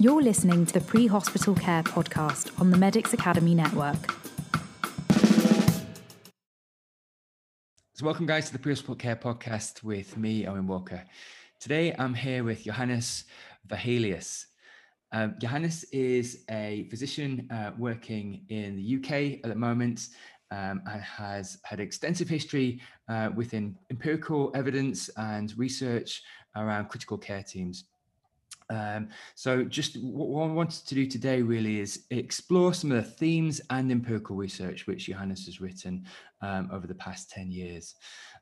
You're listening to the Pre Hospital Care podcast on the Medics Academy Network. So, welcome, guys, to the Pre Hospital Care podcast with me, Owen Walker. Today, I'm here with Johannes Vahelius. Um, Johannes is a physician uh, working in the UK at the moment um, and has had extensive history uh, within empirical evidence and research around critical care teams. Um, so just what I wanted to do today really is explore some of the themes and empirical research which Johannes has written um, over the past 10 years.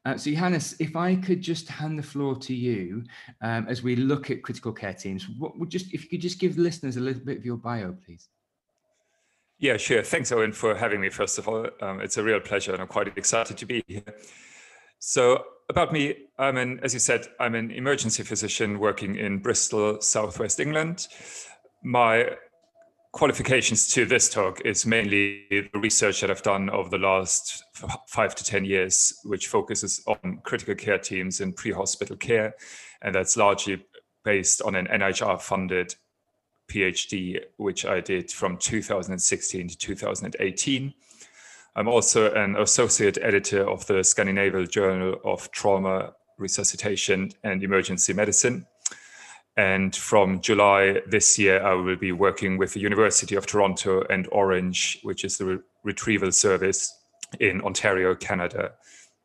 Uh, so Johannes, if I could just hand the floor to you um, as we look at critical care teams, what would just if you could just give listeners a little bit of your bio, please. Yeah, sure. Thanks, Owen, for having me. First of all, um, it's a real pleasure, and I'm quite excited to be here. So about me, I'm an, as you said, I'm an emergency physician working in Bristol, Southwest England. My qualifications to this talk is mainly the research that I've done over the last five to 10 years, which focuses on critical care teams in pre-hospital care. And that's largely based on an NIHR funded PhD, which I did from 2016 to 2018. I'm also an associate editor of the Scandinavian Journal of Trauma, Resuscitation, and Emergency Medicine. And from July this year, I will be working with the University of Toronto and Ornge, which is the re- retrieval service in Ontario, Canada.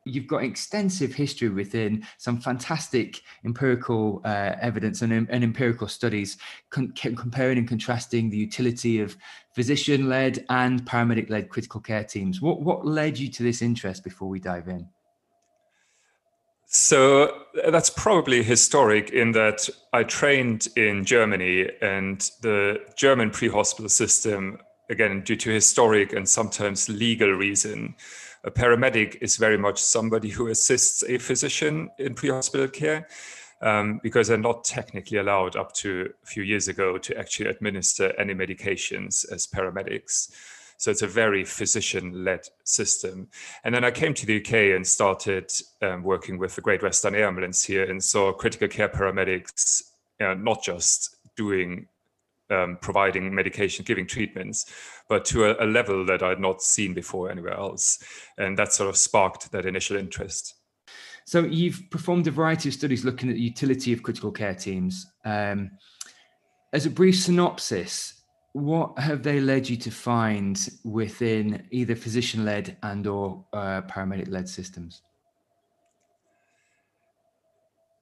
You've got extensive history within some fantastic empirical uh, evidence and, and, empirical studies con- comparing and contrasting the utility of physician led and paramedic led critical care teams. What, what led you to this interest before we dive in? So that's probably historic in that I trained in Germany and the German pre hospital system, again, due to historic and sometimes legal reason, a paramedic is very much somebody who assists a physician in pre-hospital care um, because they're not technically allowed up to a few years ago to actually administer any medications as paramedics. So it's a very physician-led system. And then I came to the UK and started um, working with the Great Western Air Ambulance here and saw critical care paramedics uh, not just doing um, providing medication, giving treatments, but to a, a level that I'd not seen before anywhere else. And that sort of sparked that initial interest. So you've performed a variety of studies looking at the utility of critical care teams. Um, as a brief synopsis, what have they led you to find within either physician-led and or uh, paramedic-led systems?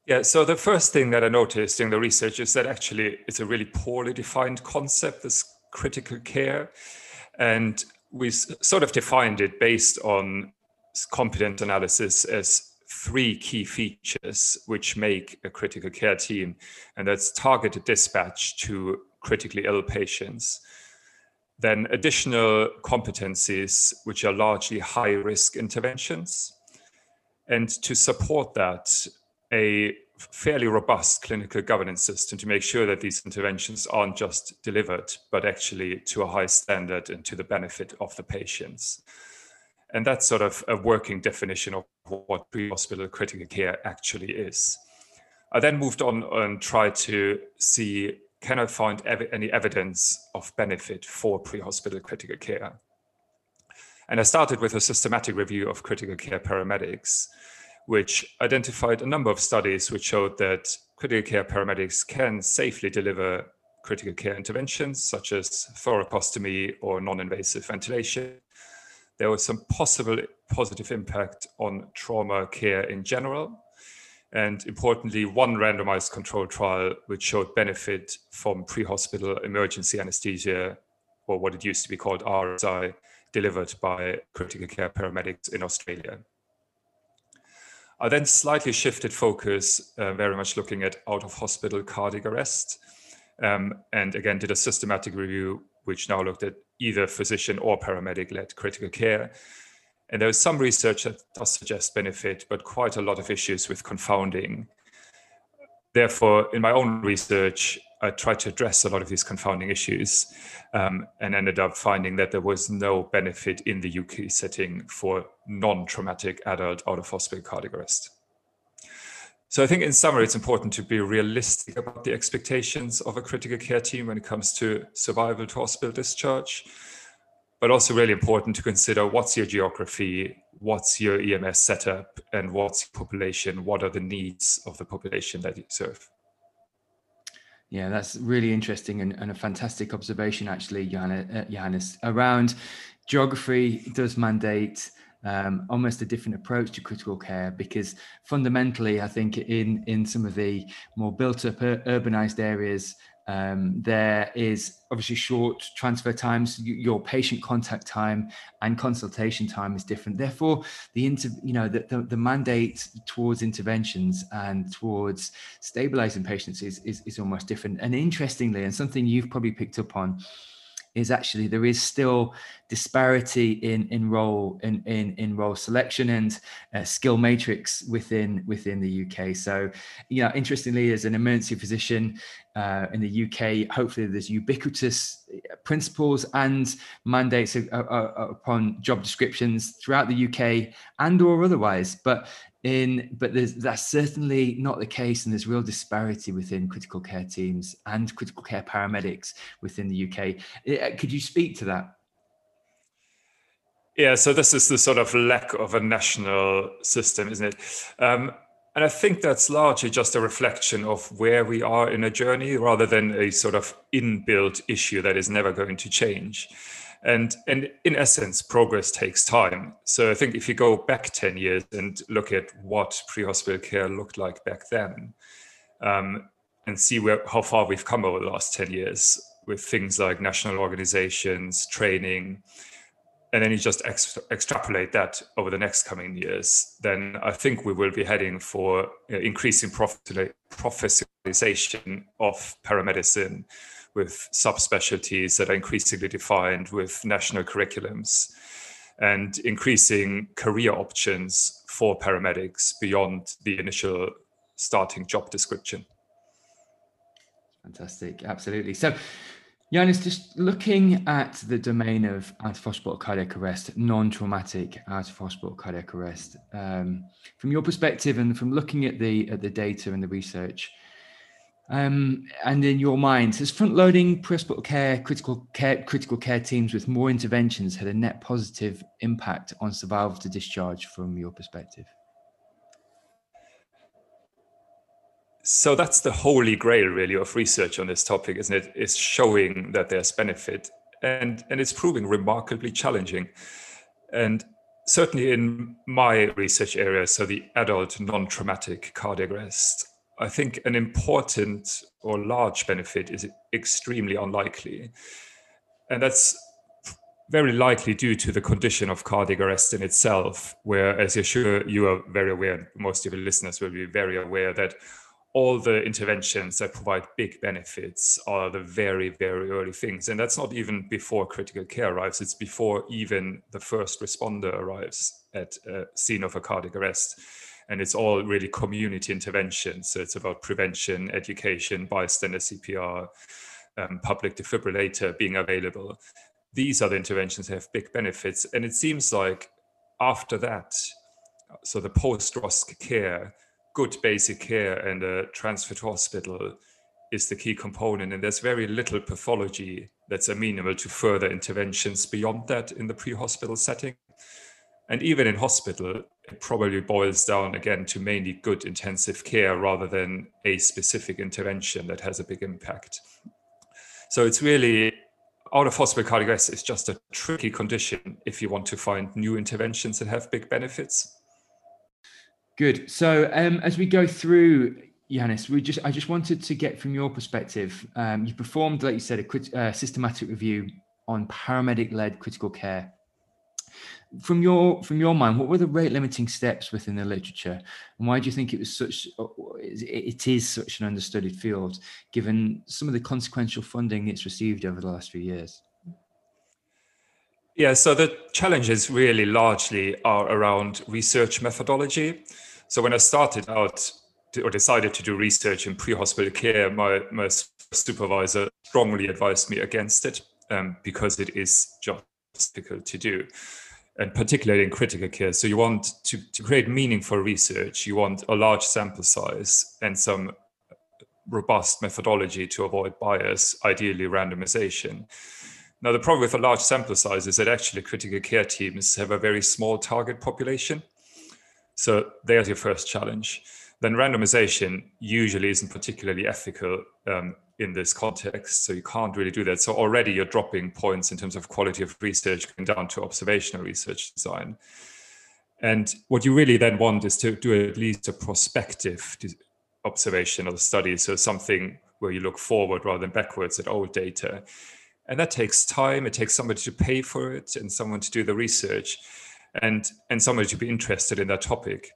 Yeah, so the first thing that I noticed in the research is that actually it's a really poorly defined concept, this critical care. And we sort of defined it based on competent analysis as three key features which make a critical care team, and that's targeted dispatch to critically ill patients. Then additional competencies, which are largely high risk interventions. And to support that, a fairly robust clinical governance system to make sure that these interventions aren't just delivered, but actually to a high standard and to the benefit of the patients. And that's sort of a working definition of what pre hospital critical care actually is. I then moved on and tried to see can I find ev- any evidence of benefit for pre hospital critical care? And I started with a systematic review of critical care paramedics which identified a number of studies which showed that critical care paramedics can safely deliver critical care interventions such as thoracostomy or non-invasive ventilation. There was some possible positive impact on trauma care in general. And importantly, one randomized control trial which showed benefit from pre-hospital emergency anesthesia, or what it used to be called RSI, delivered by critical care paramedics in Australia. I then slightly shifted focus, uh, very much looking at out of hospital cardiac arrest. Um, and again, did a systematic review, which now looked at either physician or paramedic led critical care. And there was some research that does suggest benefit, but quite a lot of issues with confounding. Therefore, in my own research, I tried to address a lot of these confounding issues um, and ended up finding that there was no benefit in the UK setting for non traumatic adult out of hospital cardiac arrest. So I think in summary, it's important to be realistic about the expectations of a critical care team when it comes to survival to hospital discharge, but also really important to consider what's your geography, what's your EMS setup, and what's your population, what are the needs of the population that you serve. Yeah, that's really interesting and, and a fantastic observation, actually, uh, Johannes, around geography does mandate um, almost a different approach to critical care because fundamentally, I think in in some of the more built up urbanized areas, um, there is obviously short transfer times. Your patient contact time and consultation time is different. Therefore, the inter, you know the, the, the mandate towards interventions and towards stabilizing patients is, is is almost different. And interestingly, and something you've probably picked up on is actually there is still disparity in in role in in, in role selection and uh, skill matrix within within the UK. So, you know, interestingly, as an emergency physician uh, in the UK, hopefully there's ubiquitous uh, principles and mandates upon job descriptions throughout the UK and or otherwise. But in but that's certainly not the case and there's real disparity within critical care teams and critical care paramedics within the uk uh, could you speak to that? Yeah so this is the sort of lack of a national system isn't it? Um, and i think that's largely just a reflection of where we are in a journey rather than a sort of inbuilt issue that is never going to change and and in essence progress takes time. So i think if you go back 10 years and look at what pre-hospital care looked like back then um, and see where how far we've come over the last 10 years with things like national organizations training and then you just ex- extrapolate that over the next coming years then i think we will be heading for you know, increasing professionalization of paramedicine with subspecialties that are increasingly defined with national curriculums and increasing career options for paramedics beyond the initial starting job description. Fantastic, absolutely. So, Johannes, just looking at the domain of out of hospital cardiac arrest, non traumatic out of hospital cardiac arrest, um, from your perspective and from looking at the at the data and the research, um, and in your mind, has front-loading pre-hospital care, critical care, critical care teams with more interventions had a net positive impact on survival to discharge from your perspective? So that's the holy grail, really, of research on this topic, isn't it? Is showing that there's benefit, and and it's proving remarkably challenging. And certainly in my research area, so the adult non-traumatic cardiac arrest, I think an important or large benefit is extremely unlikely. And that's very likely due to the condition of cardiac arrest in itself, where, as you're sure you are very aware, most of your listeners will be very aware that all the interventions that provide big benefits are the very, very early things. And that's not even before critical care arrives, it's before even the first responder arrives at a scene of a cardiac arrest and it's all really community intervention. So it's about prevention, education, bystander CPR, um, public defibrillator being available. These are the interventions that have big benefits. And it seems like after that, so the post-ROSC care, good basic care and a transfer to hospital is the key component. And there's very little pathology that's amenable to further interventions beyond that in the pre-hospital setting. And even in hospital, it probably boils down again to mainly good intensive care rather than a specific intervention that has a big impact. So it's really out of hospital cardiac arrest is just a tricky condition if you want to find new interventions that have big benefits. Good. So um, as we go through, Johannes, we just I just wanted to get from your perspective. Um, you performed, like you said, a uh, systematic review on paramedic-led critical care from your from your mind, what were the rate limiting steps within the literature, and why do you think it was such uh, it is such an understudied field, given some of the consequential funding it's received over the last few years? Yeah, so the challenges really largely are around research methodology. So when I started out to, or decided to do research in pre-hospital care, my, my supervisor strongly advised me against it um, because it is just difficult to do and particularly in critical care. So you want to, to create meaningful research, you want a large sample size and some robust methodology to avoid bias, ideally randomization. Now, the problem with a large sample size is that actually critical care teams have a very small target population. So there's your first challenge. Then randomization usually isn't particularly ethical um, in this context. So you can't really do that. So already you're dropping points in terms of quality of research going down to observational research design. And what you really then want is to do at least a prospective observational study. So something where you look forward rather than backwards at old data. And that takes time. It takes somebody to pay for it and someone to do the research and, and somebody to be interested in that topic.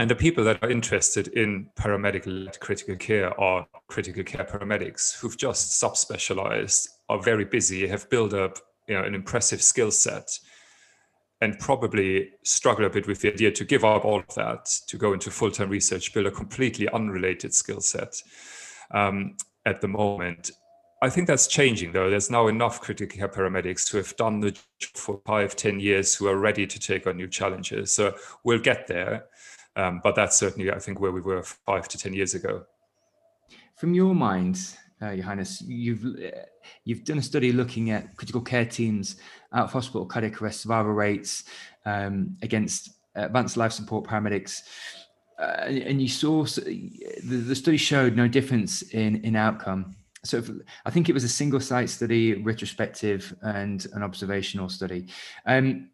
And the people that are interested in paramedic critical care are critical care paramedics who've just subspecialized, are very busy, have built up you know, an impressive skill set, and probably struggle a bit with the idea to give up all of that to go into full-time research, build a completely unrelated skill set um, at the moment. I think that's changing though. There's now enough critical care paramedics who have done the job for five, ten years who are ready to take on new challenges. So we'll get there. Um, but that's certainly, I think, where we were five to 10 years ago. From your mind, uh, Johannes, you've you've done a study looking at critical care teams out of hospital cardiac arrest survival rates um, against advanced life support paramedics, uh, and you saw the, the, study showed no difference in in outcome. So if, I think it was a single site study, retrospective, and an observational study. Um,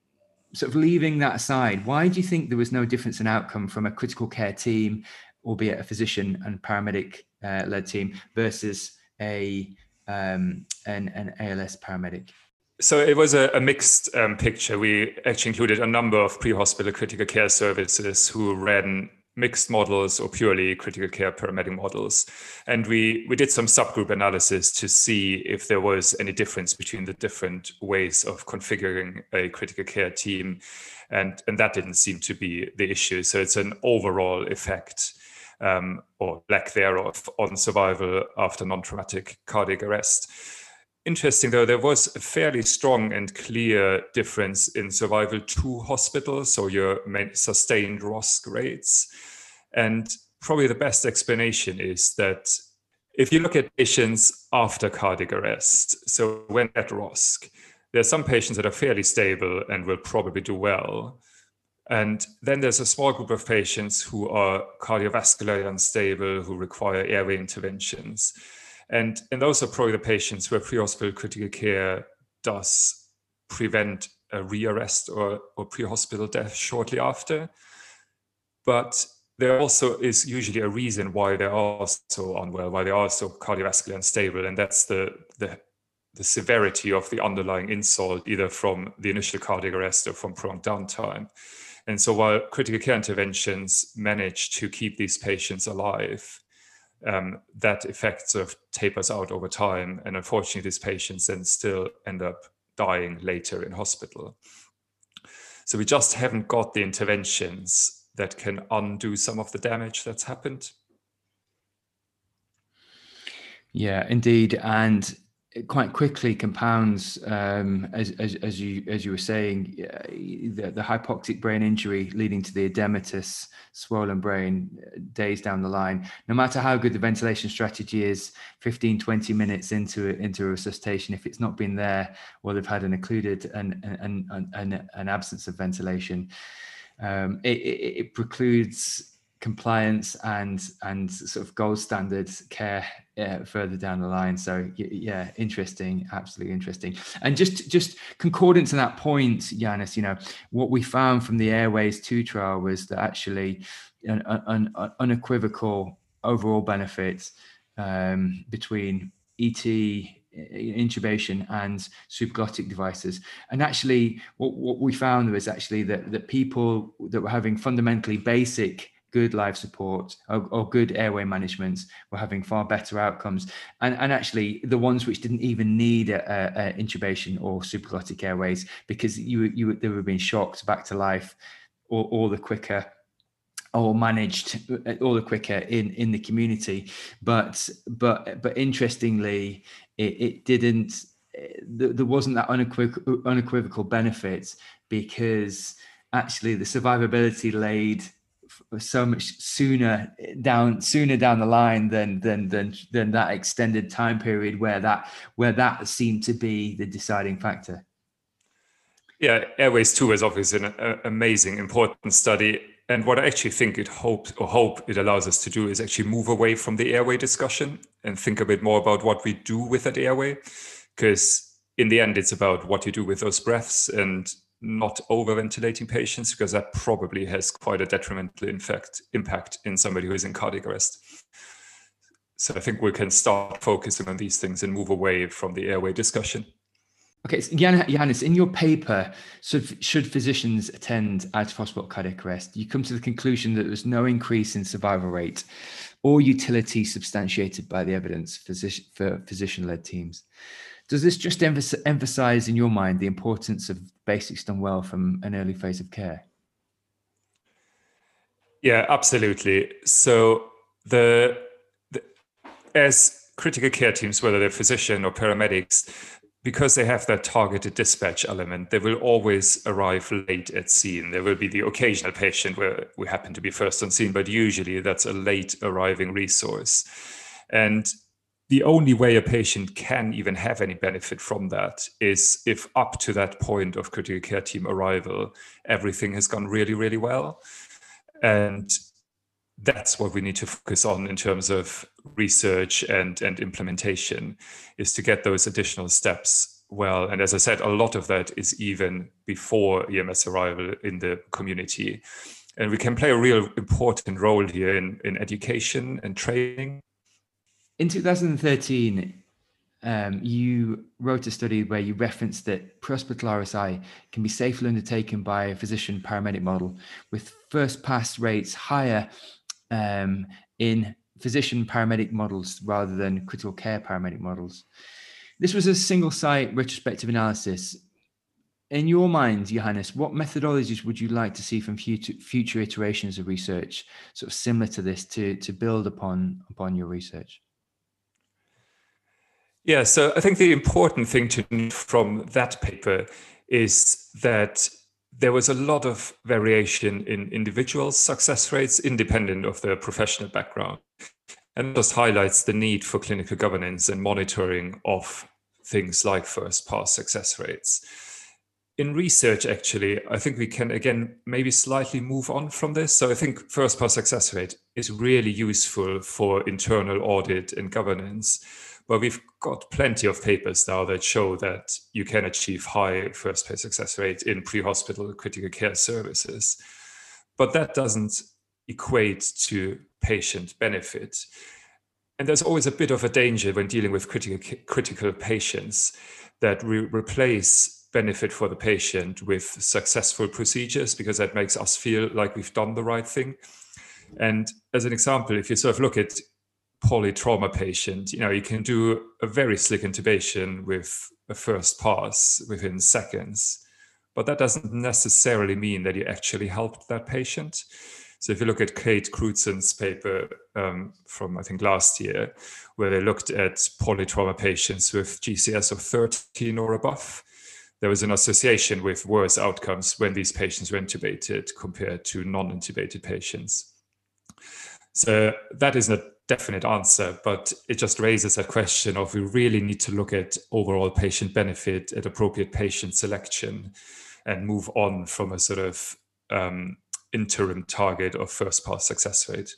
sort of leaving that aside, why do you think there was no difference in outcome from a critical care team, albeit a physician and paramedic uh, led team, versus a um, an, an ALS paramedic? So it was a, a mixed um, picture. We actually included a number of pre-hospital critical care services who ran mixed models or purely critical care paramedic models. And we, we did some subgroup analysis to see if there was any difference between the different ways of configuring a critical care team. And, and that didn't seem to be the issue. So it's an overall effect um, or lack thereof on survival after non-traumatic cardiac arrest. Interesting though, there was a fairly strong and clear difference in survival to hospital, so your sustained ROSC rates. And probably the best explanation is that if you look at patients after cardiac arrest, so when at ROSC, there are some patients that are fairly stable and will probably do well. And then there's a small group of patients who are cardiovascularly unstable, who require airway interventions. And, and those are probably the patients where pre-hospital critical care does prevent a rearrest or, or pre-hospital death shortly after. But there also is usually a reason why they are so unwell, why they are so cardiovascularly unstable, and that's the the the severity of the underlying insult, either from the initial cardiac arrest or from prolonged downtime. And so, while critical care interventions manage to keep these patients alive, um, that effect sort of tapers out over time. And unfortunately, these patients then still end up dying later in hospital. So, we just haven't got the interventions that can undo some of the damage that's happened. Yeah, indeed. And it quite quickly compounds um, as, as, as you as you were saying uh, the, the hypoxic brain injury leading to the edematous swollen brain uh, days down the line. No matter how good the ventilation strategy is 15 20 minutes into into a resuscitation if it's not been there well they've had an occluded and an, an, an, absence of ventilation. Um, it, it, it precludes compliance and and sort of gold standard care uh, further down the line so yeah interesting absolutely interesting and just just concordant to that point Yanis you know what we found from the airways 2 trial was that actually an, an, an unequivocal overall benefits um, between ET intubation and supraglottic devices. And actually, what, what we found was actually that, that people that were having fundamentally basic good life support or, or, good airway management were having far better outcomes. And, and actually, the ones which didn't even need a, a, a intubation or supraglottic airways because you, you they were being shocked back to life all, all the quicker or managed all the quicker in in the community but but but interestingly it, it didn't there wasn't that unequivocal, unequivocal benefit because actually the survivability laid so much sooner down sooner down the line than than than than that extended time period where that where that seemed to be the deciding factor. Yeah airways 2 is obviously an amazing important study. And what i actually think it hopes or hope it allows us to do is actually move away from the airway discussion and think a bit more about what we do with that airway. Because in the end it's about what you do with those breaths and not overventilating patients because that probably has quite a detrimental effect, impact in somebody who is in cardiac arrest. So I think we can start focusing on these things and move away from the airway discussion. Okay, so in your paper, so should physicians attend out of hospital cardiac arrest, you come to the conclusion that there's no increase in survival rate or utility substantiated by the evidence physician, for physician-led teams. Does this just emphasize in your mind the importance of basics done well from an early phase of care? Yeah, absolutely. So the, the as critical care teams, whether they're physician or paramedics, because they have that targeted dispatch element, they will always arrive late at scene. There will be the occasional patient where we happen to be first on scene, but usually that's a late arriving resource. And the only way a patient can even have any benefit from that is if up to that point of critical care team arrival, everything has gone really, really well. And that's what we need to focus on in terms of research and, and implementation is to get those additional steps well. And as I said, a lot of that is even before EMS arrival in the community. And we can play a real important role here in, in education and training in 2013, um, you wrote a study where you referenced that pre-hospital RSI can be safely undertaken by a physician paramedic model with first pass rates higher um, in physician paramedic models rather than critical care paramedic models. This was a single site retrospective analysis. In your mind, Johannes, what methodologies would you like to see from future, future iterations of research, sort of similar to this, to, to build upon, upon your research? Yeah, so I think the important thing to note from that paper is that there was a lot of variation in individual success rates independent of their professional background. And just highlights the need for clinical governance and monitoring of things like first pass success rates. In research, actually, I think we can again maybe slightly move on from this. So I think first pass success rate is really useful for internal audit and governance but we've got plenty of papers now that show that you can achieve high first pass success rate in pre-hospital critical care services. But that doesn't equate to patient benefit. And there's always a bit of a danger when dealing with critical, critical patients that we replace benefit for the patient with successful procedures because that makes us feel like we've done the right thing. And as an example, if you sort of look at polytrauma patient, you know, you can do a very slick intubation with a first pass within seconds, but that doesn't necessarily mean that you actually helped that patient. So if you look at Kate Crewdson's paper um, from I think last year, where they looked at polytrauma patients with GCS of 13 or above, there was an association with worse outcomes when these patients were intubated compared to non-intubated patients. So that is a definite answer, but it just raises a question of we really need to look at overall patient benefit at appropriate patient selection and move on from a sort of um, interim target of first pass success rate.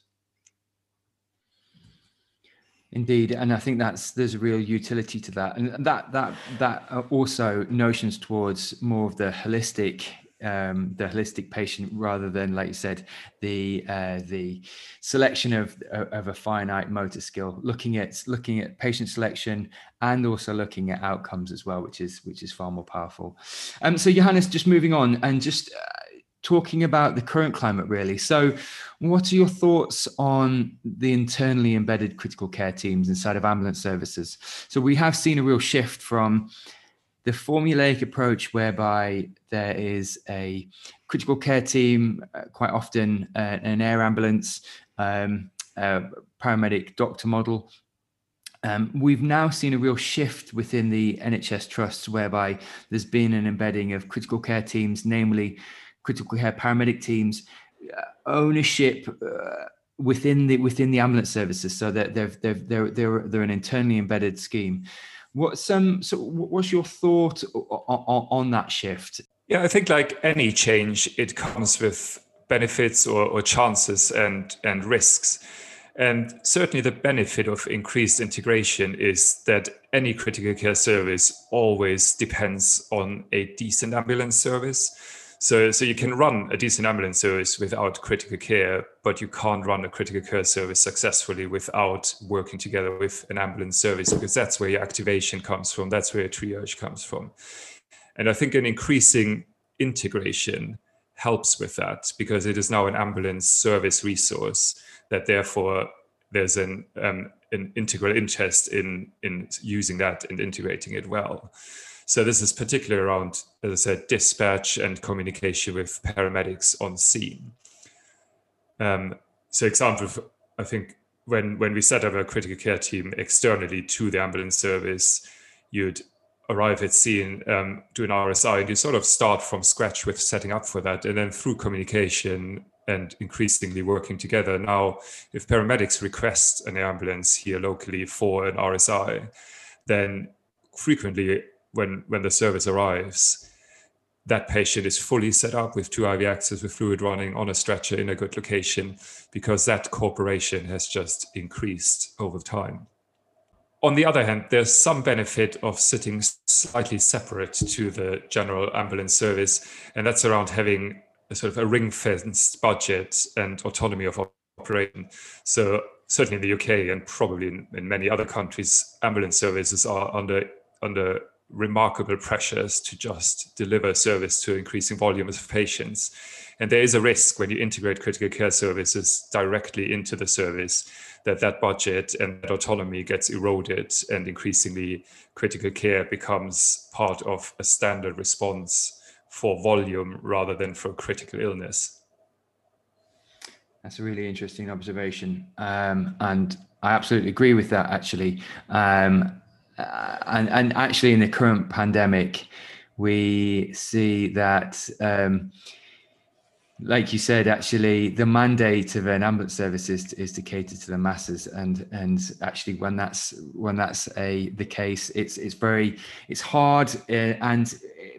Indeed, and I think that's there's a real utility to that, and that that that also notions towards more of the holistic um, the holistic patient rather than, like you said, the uh, the selection of of a finite motor skill. Looking at looking at patient selection and also looking at outcomes as well, which is which is far more powerful. Um, so Johannes, just moving on and just uh, talking about the current climate, really. So, what are your thoughts on the internally embedded critical care teams inside of ambulance services? So we have seen a real shift from the formulaic approach whereby there is a critical care team, uh, quite often uh, an air ambulance, um, paramedic doctor model, Um, we've now seen a real shift within the NHS trusts whereby there's been an embedding of critical care teams, namely critical care paramedic teams, uh, ownership uh, within the within the ambulance services, so that they're they're they're they're, they're an internally embedded scheme. What's some so what's your thought on, on that shift? Yeah, I think like any change, it comes with benefits or, or chances and and risks. And certainly, the benefit of increased integration is that any critical care service always depends on a decent ambulance service. So, so you can run a decent ambulance service without critical care, but you can't run a critical care service successfully without working together with an ambulance service because that's where your activation comes from. That's where your triage comes from. And I think an increasing integration helps with that because it is now an ambulance service resource that therefore there's an um, an integral interest in in using that and integrating it well. So this is particularly around, as I said, dispatch and communication with paramedics on scene. Um, so example, I think when when we set up a critical care team externally to the ambulance service, you'd arrive at scene, um, do an RSI, and you sort of start from scratch with setting up for that, and then through communication and increasingly working together. Now, if paramedics request an ambulance here locally for an RSI, then frequently when, when the service arrives, that patient is fully set up with two IV access with fluid running on a stretcher in a good location because that cooperation has just increased over time. On the other hand, there's some benefit of sitting slightly separate to the general ambulance service, and that's around having a sort of a ring fenced budget and autonomy of operation. So certainly in the UK and probably in, in many other countries, ambulance services are under under remarkable pressures to just deliver service to increasing volumes of patients. And there is a risk when you integrate critical care services directly into the service that that budget and that autonomy gets eroded and increasingly critical care becomes part of a standard response for volume rather than for critical illness. That's a really interesting observation. Um, and I absolutely agree with that, actually. Um, and, and actually, in the current pandemic, we see that um, like you said, actually, the mandate of an ambulance service is, is to cater to the masses, and and actually, when that's when that's a the case, it's it's very it's hard uh, and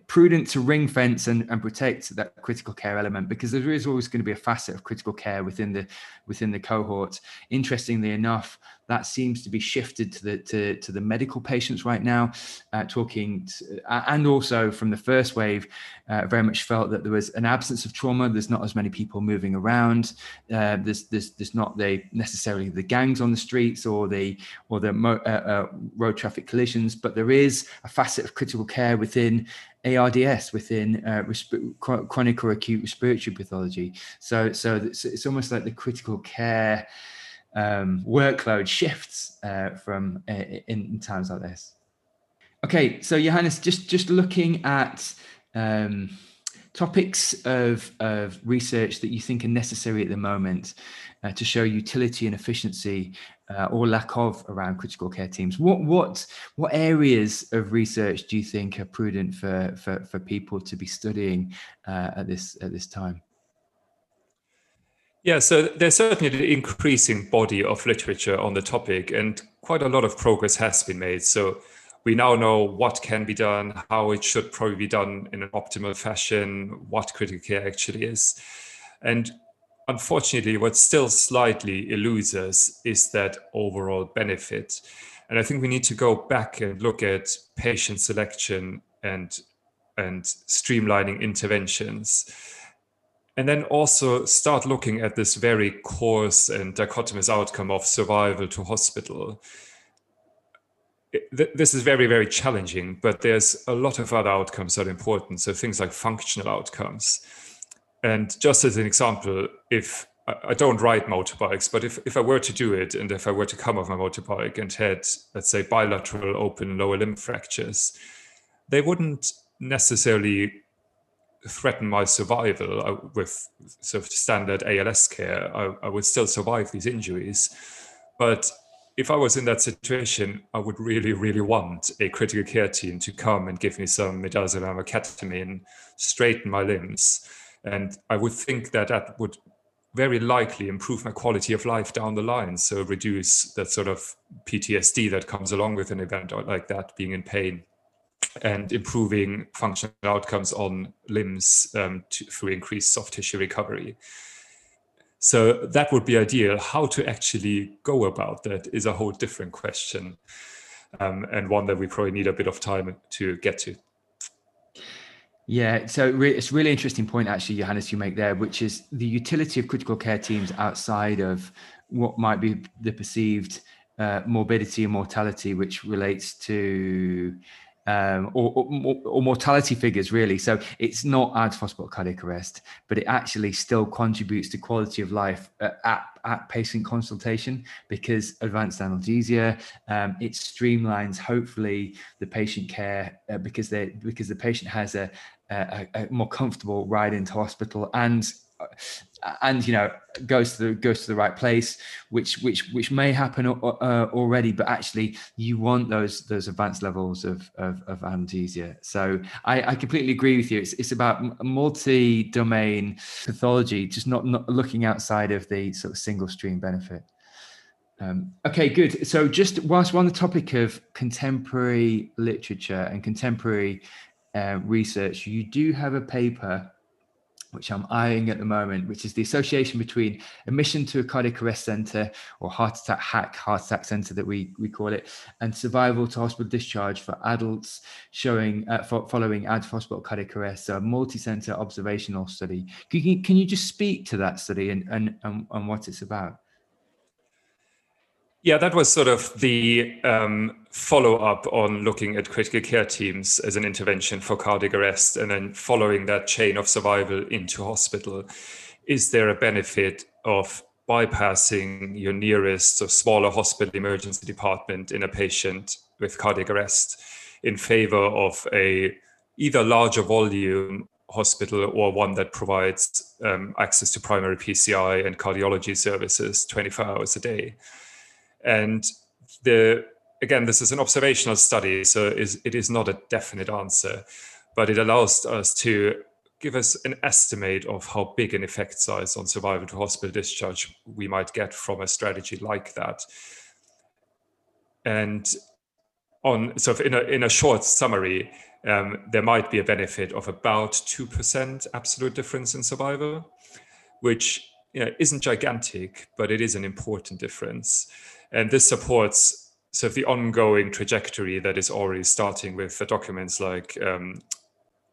prudent to ring fence and, and protect that critical care element because there is always going to be a facet of critical care within the within the cohort. Interestingly enough, that seems to be shifted to the to, to the medical patients right now uh, talking to, uh, and also from the first wave uh, very much felt that there was an absence of trauma. There's not as many people moving around. Uh, there's, there's there's not the necessarily the gangs on the streets or the or the mo- uh, uh, road traffic collisions but there is a facet of critical care within ARDS within resp- chronic or acute respiratory pathology. So so it's, it's almost like the critical care um, workload shifts uh, from uh, in, times like this. Okay, so Johannes, just just looking at um, topics of, of research that you think are necessary at the moment uh, to show utility and efficiency uh, or lack of around critical care teams. What what what areas of research do you think are prudent for for, for people to be studying uh, at this at this time? Yeah, so there's certainly an increasing body of literature on the topic, and quite a lot of progress has been made. So we now know what can be done, how it should probably be done in an optimal fashion, what critical care actually is. And unfortunately, what still slightly eludes us is that overall benefit. And I think we need to go back and look at patient selection and and streamlining interventions and then also start looking at this very coarse and dichotomous outcome of survival to hospital. This is very, very challenging, but there's a lot of other outcomes that are important. So things like functional outcomes. And just as an example, if I don't ride motorbikes, but if, if I were to do it and if I were to come off my motorbike and had, let's say, bilateral open lower limb fractures, they wouldn't necessarily threaten my survival uh, with sort of standard ALS care, I, I, would still survive these injuries. But if I was in that situation, I would really, really want a critical care team to come and give me some midazolam or ketamine, straighten my limbs. And I would think that that would very likely improve my quality of life down the line. So reduce that sort of PTSD that comes along with an event like that, being in pain, and improving functional outcomes on limbs um, to, through increased soft tissue recovery. So that would be ideal. How to actually go about that is a whole different question, um, and one that we probably need a bit of time to get to. Yeah, so it's really interesting point, actually, Johannes, you make there, which is the utility of critical care teams outside of what might be the perceived uh, morbidity and mortality, which relates to um, or, or, or, mortality figures really. So it's not adds hospital cardiac arrest, but it actually still contributes to quality of life at, at patient consultation because advanced analgesia um, it streamlines hopefully the patient care uh, because they because the patient has a, a, a more comfortable ride into hospital and and you know goes to the goes to the right place which which which may happen uh, already but actually you want those those advanced levels of of, of analgesia so I, I completely agree with you. It's, it's about multi-domain pathology just not not looking outside of the sort of single stream benefit. Um, okay good. So just whilst we're on the topic of contemporary literature and contemporary uh, research you do have a paper which I'm eyeing at the moment, which is the association between admission to a cardiac arrest center or heart attack hack, heart attack center that we, we call it, and survival to hospital discharge for adults showing uh, following ad hospital cardiac arrest, so a multi-center observational study. Can you, can you just speak to that study and, and, and, and what it's about? Yeah, that was sort of the um, follow up on looking at critical care teams as an intervention for cardiac arrest and then following that chain of survival into hospital. Is there a benefit of bypassing your nearest or smaller hospital emergency department in a patient with cardiac arrest in favor of a either larger volume hospital or one that provides um, access to primary PCI and cardiology services 24 hours a day? And the again, this is an observational study, so it is not a definite answer, but it allows us to give us an estimate of how big an effect size on survival to hospital discharge we might get from a strategy like that. And on so in a in a short summary, um, there might be a benefit of about two percent absolute difference in survival, which you know, isn't gigantic, but it is an important difference. And this supports sort of the ongoing trajectory that is already starting with the documents like um,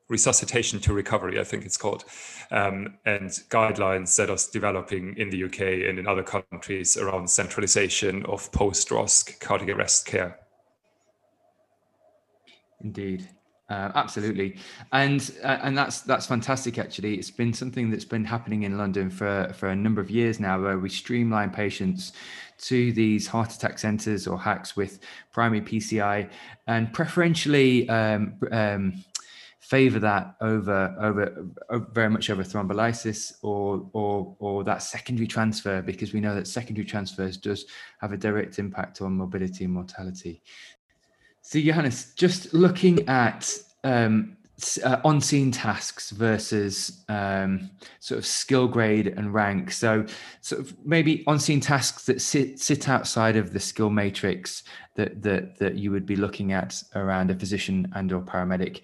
resuscitation to recovery, I think it's called, um, and guidelines that are developing in the UK and in other countries around centralization of post-ROSC cardiac arrest care. Indeed. Uh, absolutely, and uh, and that's that's fantastic. Actually, it's been something that's been happening in London for for a number of years now, where we streamline patients to these heart attack centres or HACs with primary PCI, and preferentially um, um, favour that over, over over very much over thrombolysis or or or that secondary transfer because we know that secondary transfers does have a direct impact on morbidity and mortality. So, Johannes, just looking at um, uh, on-scene tasks versus um, sort of skill grade and rank. So, sort of maybe on-scene tasks that sit sit outside of the skill matrix that that that you would be looking at around a physician and or paramedic.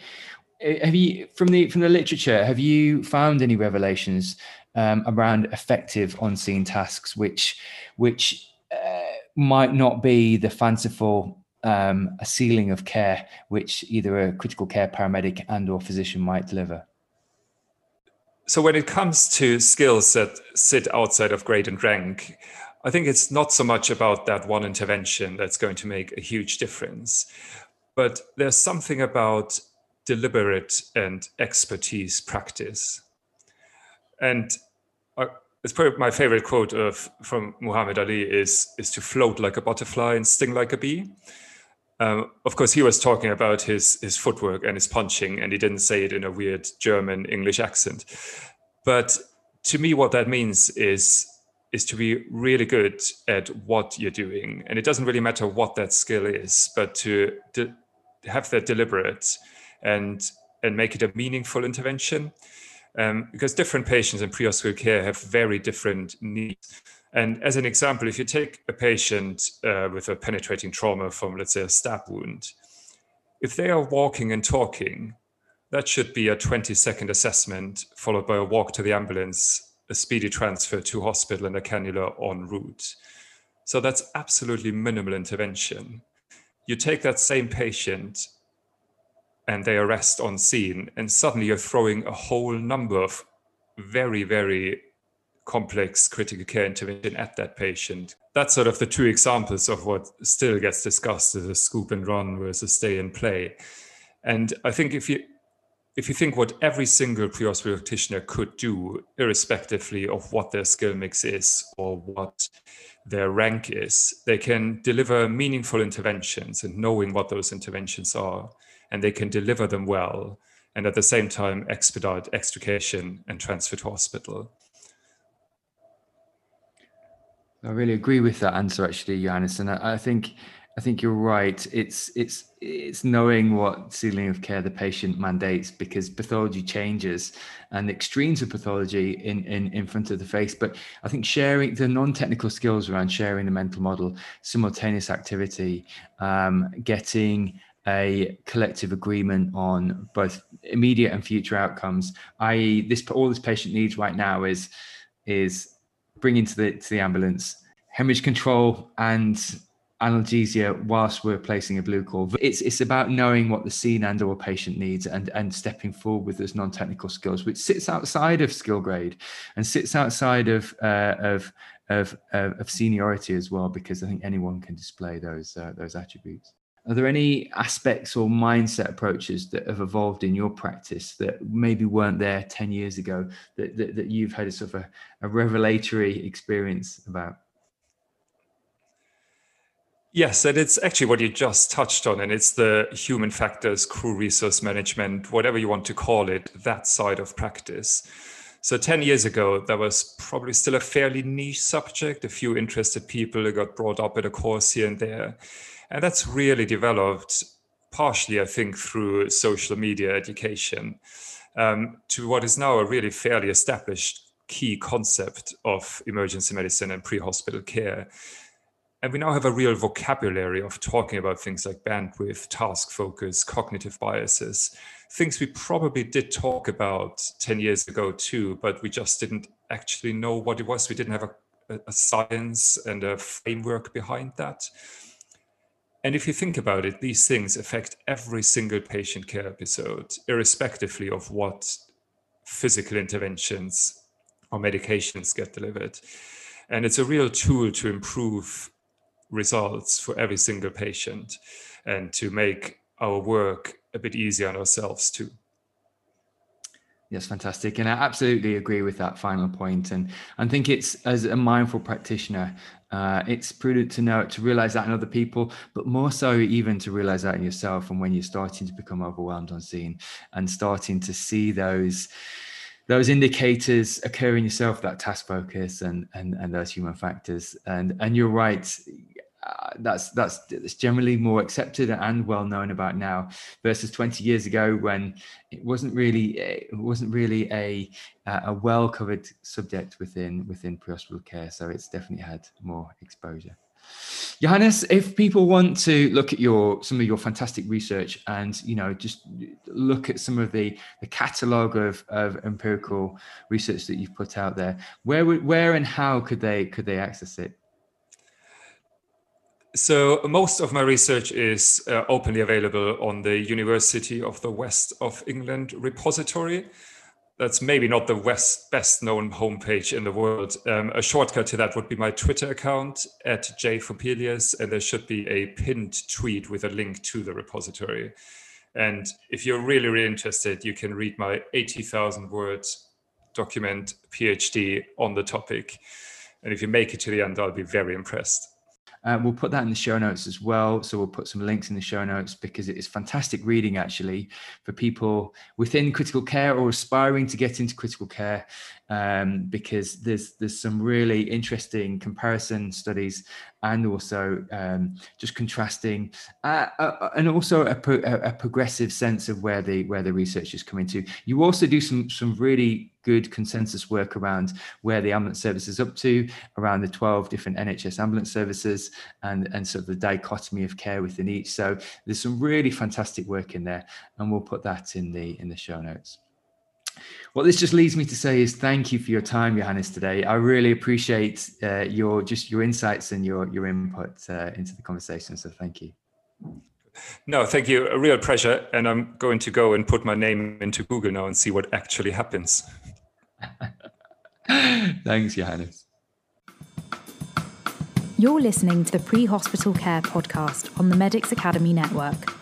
Uh, have you from the from the literature have you found any revelations um, around effective on-scene tasks which which uh, might not be the fanciful um, a ceiling of care which either a critical care paramedic and or physician might deliver so when it comes to skills that sit outside of grade and rank i think it's not so much about that one intervention that's going to make a huge difference but there's something about deliberate and expertise practice and uh, it's probably my favorite quote of from Muhammad Ali is is to float like a butterfly and sting like a bee. Um, of course, he was talking about his his footwork and his punching, and he didn't say it in a weird German English accent. But to me, what that means is is to be really good at what you're doing. And it doesn't really matter what that skill is, but to have that deliberate and and make it a meaningful intervention. Um, because different patients in pre-hospital care have very different needs. And as an example, if you take a patient uh, with a penetrating trauma from, let's say, a stab wound, if they are walking and talking, that should be a 20 second assessment followed by a walk to the ambulance, a speedy transfer to hospital, and a cannula en route. So that's absolutely minimal intervention. You take that same patient and they arrest on scene, and suddenly you're throwing a whole number of very, very complex critical care intervention at that patient. That's sort of the two examples of what still gets discussed as a scoop and run versus stay and play. And I think if you if you think what every single pre-hospital practitioner could do, irrespectively of what their skill mix is or what their rank is, they can deliver meaningful interventions and knowing what those interventions are, and they can deliver them well, and at the same time expedite extrication and transfer to hospital. I really agree with that answer, actually, Johannes, and I, I think I think you're right. It's it's it's knowing what ceiling of care the patient mandates because pathology changes and extremes of pathology in, in in front of the face. But I think sharing the non-technical skills around sharing the mental model, simultaneous activity, um, getting a collective agreement on both immediate and future outcomes. I.e., this all this patient needs right now is is bringing to the to the ambulance hemorrhage control and analgesia whilst we're placing a blue cord. It's it's about knowing what the scene and or patient needs and and stepping forward with those non-technical skills, which sits outside of skill grade and sits outside of uh, of, of of seniority as well, because I think anyone can display those uh, those attributes. Are there any aspects or mindset approaches that have evolved in your practice that maybe weren't there 10 years ago that, that, that you've had a sort of a, a revelatory experience about? Yes, and it's actually what you just touched on, and it's the human factors, crew resource management, whatever you want to call it, that side of practice. So 10 years ago, that was probably still a fairly niche subject. A few interested people got brought up at a course here and there. And that's really developed partially, I think, through social media education um, to what is now a really fairly established key concept of emergency medicine and pre hospital care and we now have a real vocabulary of talking about things like bandwidth, task focus, cognitive biases, things we probably did talk about 10 years ago too, but we just didn't actually know what it was. We didn't have a, a science and a framework behind that. And if you think about it, these things affect every single patient care episode, irrespectively of what physical interventions or medications get delivered. And it's a real tool to improve results for every single patient and to make our work a bit easier on ourselves too. Yes, fantastic. And I absolutely agree with that final point. And I think it's as a mindful practitioner, uh, it's prudent to know to realize that in other people, but more so even to realize that in yourself. And when you're starting to become overwhelmed on scene and starting to see those those indicators occur in yourself, that task focus and and and those human factors. And and you're right uh, that's that's that's generally more accepted and well known about now versus 20 years ago when it wasn't really it wasn't really a a well covered subject within within pre-hospital care so it's definitely had more exposure Johannes, if people want to look at your some of your fantastic research and you know just look at some of the the catalogue of, of empirical research that you've put out there, where where and how could they could they access it? So most of my research is uh, openly available on the University of the West of England repository. That's maybe not the West best known homepage in the world. Um, a shortcut to that would be my Twitter account at jfopelius, and there should be a pinned tweet with a link to the repository. And if you're really, really interested, you can read my 80,000 word document PhD on the topic. And if you make it to the end, I'll be very impressed. Uh, we'll put that in the show notes as well. So we'll put some links in the show notes because it is fantastic reading actually for people within critical care or aspiring to get into critical care um, because there's there's some really interesting comparison studies and also um, just contrasting uh, uh, and also a, pro- a, progressive sense of where the where the research is coming to. You also do some some really good consensus work around where the ambulance service is up to, around the 12 different NHS ambulance services and, and sort of the dichotomy of care within each. So there's some really fantastic work in there and we'll put that in the in the show notes. What this just leads me to say is thank you for your time, Johannes, today. I really appreciate uh, your just your insights and your your input uh, into the conversation. So thank you. No, thank you. A real pleasure. And I'm going to go and put my name into Google now and see what actually happens. Thanks, Johannes. You're listening to the Pre Hospital Care podcast on the Medics Academy Network.